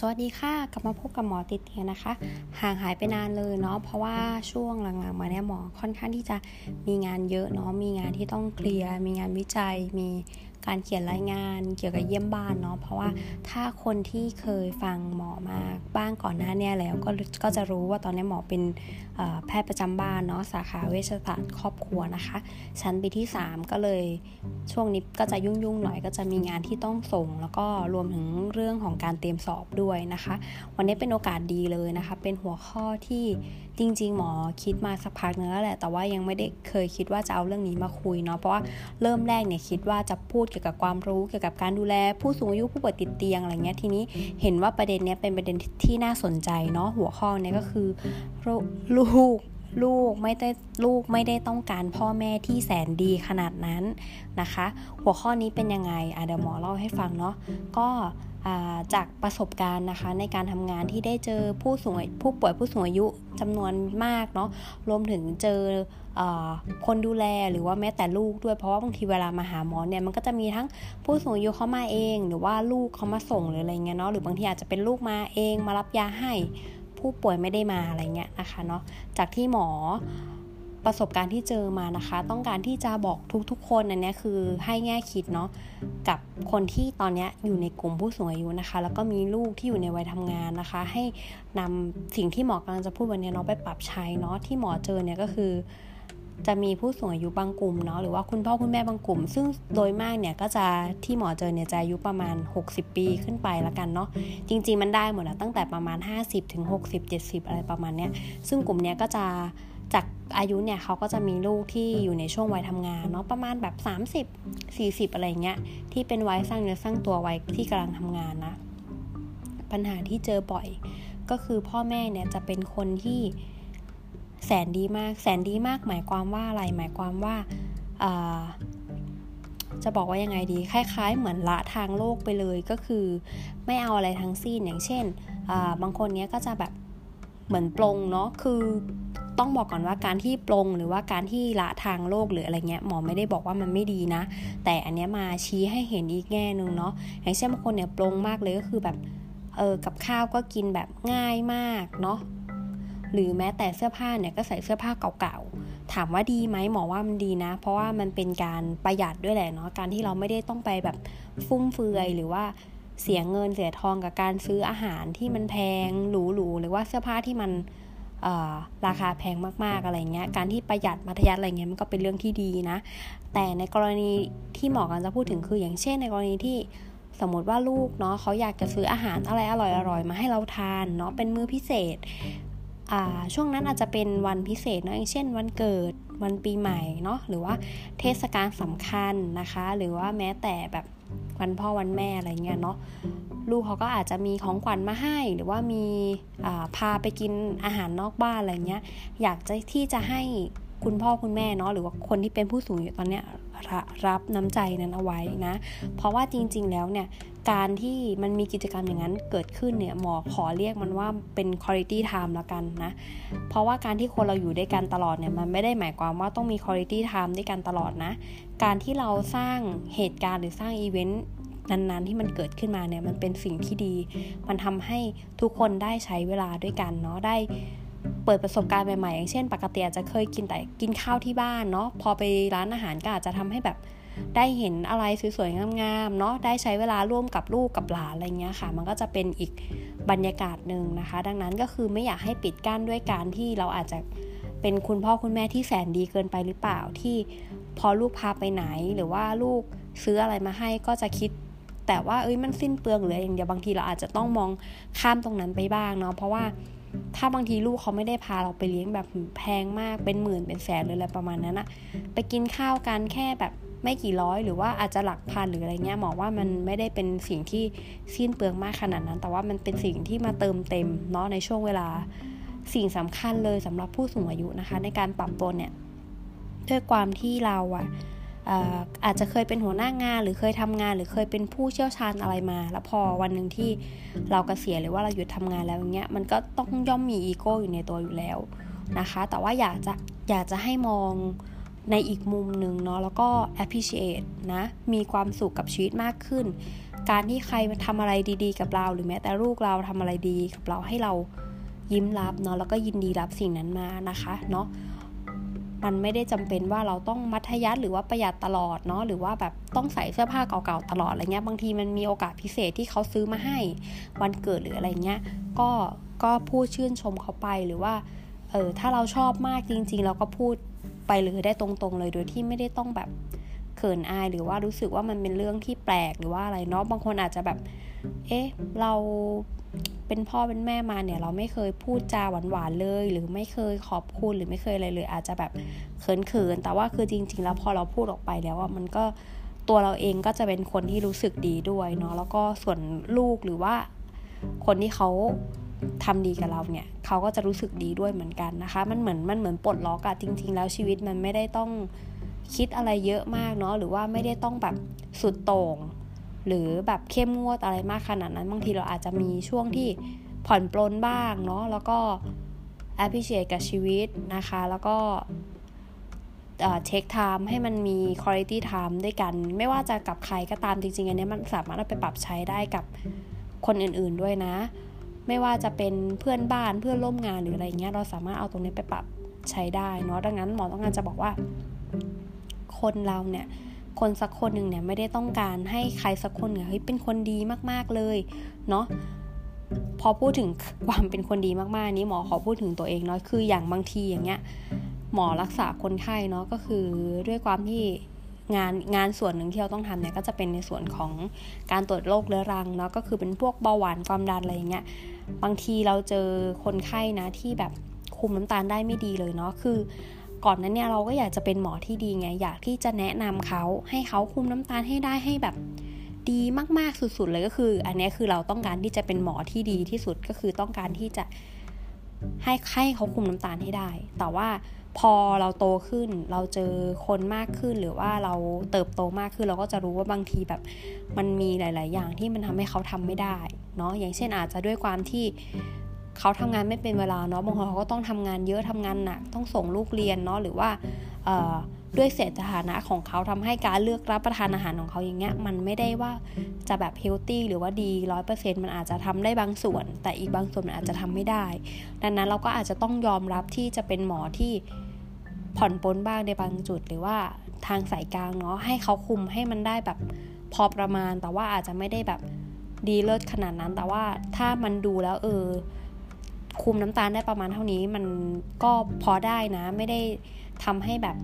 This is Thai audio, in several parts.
สวัสดีค่ะ กลับมาพบกับหมอติดเตียงนะคะ ห่างหายไปนานเลยเนาะเพราะว่าช่วงหลังๆมาเนี่ยหมอค่อนข้างที่จะมีงานเยอะเนาะมีงานที่ต้องเคลียร์มีงานวิจัย มีการเขียนรายงานเกี่ยวกับเยี่ยมบ้านเนาะเพราะว่าถ้าคนที่เคยฟังหมอมาบ้างก่อนหน้าเนี่ยแล้วก็ก็จะรู้ว่าตอนนี้หมอเป็น แพทย์ประจำบ้านเนาะสาขาเวชศาสตร์ครอบครัวนะคะ ชั้นปีที่ 3 ก็เลยช่วงนี้ก็จะยุ่งๆหน่อยก็จะมีงานที่ต้องส่ง แล้วก็รวมถึงเรื่องของการเตรียมสอบด้วยนะคะ วันนี้เป็นโอกาสดีเลยนะคะ เป็นหัวข้อที่จริง ๆ หมอคิดมาสักพักนึงแล้วแหละแต่ว่ายังไม่ได้เคยคิดว่าจะเอาเรื่องนี้มาคุยเนาะเพราะว่าเริ่มแรกเนี่ยคิดว่าจะพูดเกี่ยวกับความรู้เกี่ยวกับการดูแล ผู้สูงอายุผู้ป่วยติดเตียงอะไรเงี้ยทีนี้เห็นว่าประเด็นเนี้ยเป็นประเด็นที่น่าสนใจเนาะหัวข้อเนี้ยก็คือลูกลูกไม่ได้ลูกไม่ได้ต้องการพ่อแม่ที่แสนดีขนาดนั้นนะคะ หัวข้อนี้เป็นยังไงอะเดี๋ยวหมอเล่าให้ฟังเนาะก็จากประสบการณ์นะคะในการทำงานที่ได้เจอผู้สูงผู้ป่วยผู้สูงอายุจำนวนมากเนาะรวมถึงเจอคนดูแลหรือว่าแม้แต่ลูกด้วยเพราะว่าบางทีเวลามาหาหมอเนี่ยมันก็จะมีทั้งผู้สูงอายุเขามาเอง หรือว่าลูกเขามาส่งหรืออะไรเงี้ยเนาะหรือบางทีอาจจะเป็นลูกมาเองมารับยาให้ ผู้ป่วยไม่ได้มาอะไรเงี้ยนะคะเนาะจากที่หมอประสบการณ์ที่เจอมานะคะ ต้องการที่จะบอกทุกๆ คนอันนี้คือให้แง่คิดเนาะกับคนที่ตอนนี้อยู่ในกลุ่มผู้สูงอายุนะคะ แล้วก็มีลูกที่อยู่ในวัยทำงานนะคะ ให้นำสิ่งที่หมอกำลังจะพูดวันนี้เนาะไปปรับใช้เนาะที่หมอเจอเนี่ยก็คือ จะมีผู้สูงอายุบางกลุ่มเนาะหรือว่าคุณพ่อคุณแม่บางกลุ่ม ซึ่งโดยมากเนี่ยก็จะที่หมอเจอเนี่ยจะอายุประมาณ 60 ปีขึ้นไปละกันเนาะจริง ๆ มันได้หมดนะตั้งแต่ประมาณ 50ถึง60 70 อะไรประมาณเนี้ยซึ่งกลุ่มเนี้ยก็จะจากอายุเนี่ยเขาก็จะมีลูกที่อยู่ในช่วงวัยทำงานเนาะประมาณแบบ 30 40 อะไรเงี้ยที่เป็นวัยสร้างเนื้อสร้างตัววัยที่กำลังทำงานนะปัญหาที่เจอบ่อย ก็คือพ่อแม่เนี่ยจะเป็นคนที่ แสนดีมาก แสนดีมากหมายความว่าอะไร หมายความว่าจะบอกว่ายังไงดีคล้าย ๆ เหมือนละทางโลกไปเลยก็คือ ไม่เอาอะไรทั้งสิ้นอย่างเช่นบางคนเนี้ยก็จะแบบเหมือนปรงเนาะคือต้องบอกก่อนว่าการที่ปรงหรือว่าการที่ละทางโลกหรืออะไรเงี้ยหมอไม่ได้บอกว่ามันไม่ดีนะ แต่อันเนี้ยมาชี้ให้เห็นอีกแง่หนึ่งเนาะอย่างเช่นบางคนเนี่ยปรงมากเลยก็คือแบบเออกับข้าวก็กินแบบง่ายมากเนาะ หรือแม้แต่เสื้อผ้าเนี่ยก็ใส่เสื้อผ้าเก่าๆ ถามว่าดีไหมหมอว่ามันดีนะ เพราะว่ามันเป็นการประหยัดด้วยแหละเนาะ การที่เราไม่ได้ต้องไปแบบฟุ่มเฟือยหรือว่าเสียเงินเสียทองกับการซื้ออาหารที่มันแพงหรูๆหรือว่าเสื้อผ้าที่มันราคาแพงมากๆอะไรเงี้ย การที่ประหยัดมัธยัติอะไรเงี้ยมันก็เป็นเรื่องที่ดีนะ แต่ในกรณีที่หมอกันจะพูดถึงคืออย่างเช่น ในกรณีที่สมมติว่าลูกเนาะเขาอยากจะซื้ออาหารอะไรอร่อยๆมาให้เราทานเนาะเป็นมื้อพิเศษ ช่วงนั้นอาจจะเป็นวันพิเศษเนาะอย่างเช่น วันเกิดวันปีใหม่เนาะหรือว่าเทศกาลสำคัญนะคะ หรือว่าแม้แต่แบบวันพ่อวันแม่อะไรเงี้ยเนาะลูกเขาก็อาจจะมีของขวัญมาให้ หรือว่ามีพาไปกินอาหารนอกบ้านอะไรเงี้ยอยากจะที่จะให้ คุณพ่อคุณแม่เนาะหรือว่าคนที่เป็นผู้สูงอายุตอนเนี้ยรับน้ำใจนั้นเอาไว้นะ เพราะว่าจริง ๆ แล้วเนี่ยการที่มันมีกิจกรรมอย่างนั้นเกิดขึ้นเนี่ยหมอขอเรียกมันว่าเป็น quality time ละกันนะ เพราะว่าการที่คนเราอยู่ด้วยกันตลอดเนี่ยมันไม่ได้หมายความว่าต้องมี quality time ด้วยกันตลอดนะ การที่เราสร้างเหตุการณ์หรือสร้างอีเวนต์นั้นๆที่มันเกิดขึ้นมาเนี่ยมันเป็นสิ่งที่ดี มันทำให้ทุกคนได้ใช้เวลาด้วยกันเนาะได้ เปิดประสบการณ์ใหม่ๆอย่างเช่น ปกติอาจจะเคยกินแต่กินข้าวที่บ้านเนาะพอไปร้านอาหารก็อาจจะทำให้แบบได้เห็นอะไรสวยๆงามๆเนาะได้ใช้เวลาร่วมกับลูกกับหลานอะไรเงี้ยค่ะ มันก็จะเป็นอีกบรรยากาศหนึ่งนะคะ ดังนั้นก็คือไม่อยากให้ปิดกั้นด้วยการที่เราอาจจะเป็นคุณพ่อคุณแม่ที่แสนดีเกินไปหรือเปล่าที่พอลูกพาไปไหนหรือว่าลูกซื้ออะไรมาให้ก็จะคิดแต่ว่าเอ้ยมันสิ้นเปลืองหรืออย่างเดียวบางทีเราอาจจะต้องมองข้ามตรงนั้นไปบ้างเนาะเพราะว่า ถ้าบางทีลูกเขาไม่ได้พาเราไปเลี้ยงแบบแพงมากเป็นหมื่นเป็นแสนหรืออะไรประมาณนั้นอะไปกินข้าวกันแค่แบบไม่กี่ร้อยหรือว่าอาจจะหลักพันหรืออะไรเงี้ยหมอว่ามันไม่ได้เป็นสิ่งที่สิ้นเปลืองมากขนาดนั้น แต่ว่ามันเป็นสิ่งที่มาเติมเต็มเนาะในช่วงเวลาสิ่งสำคัญเลยสำหรับผู้สูงอายุนะคะ ในการปรับตัวเนี่ยด้วยความที่เราอะ อาจจะเคยเป็นหัวหน้างาน หรือเคยทำงาน หรือเคยเป็นผู้เชี่ยวชาญอะไรมา แล้วพอวันหนึ่งที่เรากเกษียณหรือว่าเราหยุดทำงานแล้วอย่างเงี้ยมันก็ต้องย่อมมีอีโก้อยู่ในตัวอยู่แล้วนะคะ แต่ว่าอยากจะอยากจะให้มองในอีกมุมหนึ่งเนาะแล้วก็ appreciate นะมีความสุขกับชีวิตมากขึ้น การที่ใครมาทำอะไรดีๆ กับเรา หรือแม้แต่ลูกเราทำอะไรดีกับเราให้เรายิ้มรับเนาะแล้วก็ยินดีรับสิ่งนั้นมานะคะเนาะ มันไม่ได้จำเป็นว่าเราต้องมัธยัติหรือว่าประหยัดตลอดเนาะหรือว่าแบบต้องใส่เสื้อผ้าเก่าๆตลอดอะไรเงี้ยบางทีมันมีโอกาสพิเศษที่เขาซื้อมาให้วันเกิดหรืออะไรเงี้ยก็ก็พูดชื่นชมเขาไปหรือว่าเออถ้าเราชอบมากจริง ๆ เราก็พูดไปเลยได้ตรงๆเลยโดยที่ไม่ได้ต้องแบบเขินอายหรือว่ารู้สึกว่ามันเป็นเรื่องที่แปลกหรือว่าอะไรเนาะบางคนอาจจะแบบ เอ๊ะ เรา เป็นพ่อเป็นแม่มาเนี่ยเราไม่เคยพูดจาหวานๆเลย หรือไม่เคยขอบคุณหรือไม่เคยอะไรเลย อาจจะแบบเขินๆแต่ว่าคือจริง ๆ แล้วพอเราพูดออกไปแล้วว่ามันก็ตัวเราเองก็จะเป็นคนที่รู้สึกดีด้วยเนาะแล้วก็ส่วนลูกหรือว่าคนที่เขาทำดีกับเราเนี่ยเขาก็จะรู้สึกดีด้วยเหมือนกันนะคะ มันเหมือนมันเหมือนปลดล็อกอะจริง ๆ แล้วชีวิตมันไม่ได้ต้องคิดอะไรเยอะมากเนาะหรือว่าไม่ได้ต้องแบบสุดโต่ง หรือแบบเข้มงวดอะไรมากขนาดนั้นบางทีเราอาจจะมีช่วงที่ผ่อนปลนบ้างเนาะแล้วก็ appreciate กับชีวิตนะคะ แล้วก็เช็คไทม์ให้มันมี quality time ด้วยกัน ไม่ว่าจะกับใครก็ตามจริงๆ อันนี้มันสามารถเอาไปปรับใช้ได้กับคนอื่นๆด้วยนะ ไม่ว่าจะเป็นเพื่อนบ้านเพื่อนร่วมงานหรืออะไรเงี้ยเราสามารถเอาตรงนี้ไปปรับใช้ได้เนาะดังนั้นหมอต้องการจะบอกว่า คนเราเนี่ย คนสักคนหนึ่งเนี่ยไม่ได้ต้องการให้ใครสักคนเนี่ยเฮ้ยเป็นคนดีมากๆเลยเนาะพอพูดถึงความเป็นคนดีมากๆ นี้หมอขอพูดถึงตัวเองเนาะคืออย่างบางทีอย่างเงี้ยหมอรักษาคนไข้เนาะก็คือด้วยความที่งานงานส่วนหนึ่งที่เราต้องทำเนี่ยก็จะเป็นในส่วนของการตรวจโรคเรื้อรังเนาะก็คือเป็นพวกเบาหวานความดันอะไรอย่างเงี้ยบางทีเราเจอคนไข้นะที่แบบคุมน้ำตาลได้ไม่ดีเลยเนาะคือ ก่อนนั้นเนี่ยเราก็อยากจะเป็นหมอที่ดีไง อยากที่จะแนะนำเขาให้เขาคุมน้ำตาลให้ได้ให้แบบดีมากๆสุดๆเลยก็คือ อันนี้คือเราต้องการที่จะเป็นหมอที่ดีที่สุดก็คือต้องการที่จะให้ให้เขาคุมน้ำตาลให้ได้ แต่ว่าพอเราโตขึ้นเราเจอคนมากขึ้นหรือว่าเราเติบโตมากขึ้นเราก็จะรู้ว่าบางทีแบบมันมีหลาย ๆ อย่างที่มันทำให้เขาทำไม่ได้เนาะอย่างเช่นอาจจะด้วยความที่ เขาทำงานไม่เป็นเวลาเนาะบางคนเขาก็ต้องทำงานเยอะทำงานหนักต้องส่งลูกเรียนเนาะหรือว่าด้วยเศรษฐานะของเขาทำให้การเลือกรับประทานอาหารของเขาอย่างเงี้ยมันไม่ได้ว่าจะแบบเฮลตี้หรือว่าดีร้อยเปอร์เซ็นต์มันอาจจะทำได้บางส่วน แต่อีกบางส่วนมันอาจจะทำไม่ได้ ดังนั้นเราก็อาจจะต้องยอมรับที่จะเป็นหมอที่ผ่อนปลนบ้างในบางจุด หรือว่าทางสายกลางเนาะให้เขาคุมให้มันได้แบบพอประมาณ แต่ว่าอาจจะไม่ได้แบบดีเลิศขนาดนั้น แต่ว่าถ้ามันดูแล้วเออ คุมน้ำตาลได้ประมาณเท่านี้มันก็พอได้นะ ไม่ได้ทำให้แบบ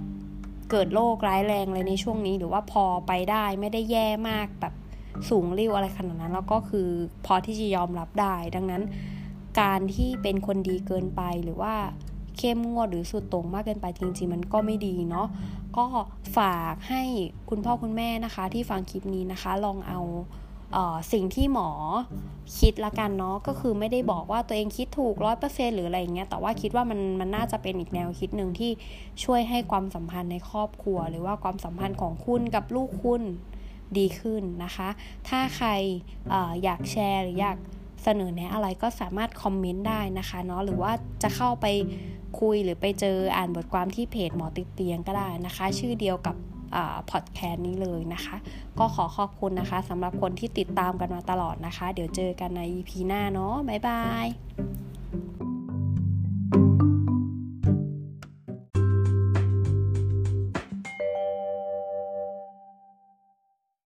เกิดโรคร้ายแรงเลยในช่วงนี้ หรือว่าพอไปได้ไม่ได้แย่มากแบบสูงริ้วอะไรขนาดนั้น แล้วก็คือพอที่จะยอมรับได้ ดังนั้น การที่เป็นคนดีเกินไปหรือว่าเข้มงวดหรือสุดตรงมากเกินไปจริงๆ มันก็ไม่ดีเนาะก็ฝากให้คุณพ่อคุณแม่นะคะ ที่ฟังคลิปนี้นะคะ ลองเอา สิ่งที่หมอคิดละกันเนาะก็คือไม่ได้บอกว่าตัวเองคิดถูกร้อยเปอร์เซ็นหรืออะไรเงี้ยแต่ว่าคิดว่ามันมันน่าจะเป็นอีกแนวคิดหนึ่งที่ช่วยให้ความสัมพันธ์ในครอบครัว หรือว่าความสัมพันธ์ของคุณกับลูกคุณดีขึ้นนะคะ ถ้าใครออยากแชร์หรืออยากเสนอแนะอะไรก็สามารถคอมเมนต์ได้นะคะเนาะหรือว่าจะเข้าไปคุยหรือไปเจออ่านบทความที่เพจหมอติดเตียงก็ได้นะคะ ชื่อเดียวกับ พอดแคสต์นี้เลยนะคะ ก็ขอขอบคุณนะคะสำหรับคนที่ติดตามกันมาตลอดนะคะ เดี๋ยวเจอกันใน EP หน้าเนาะบ๊ายบาย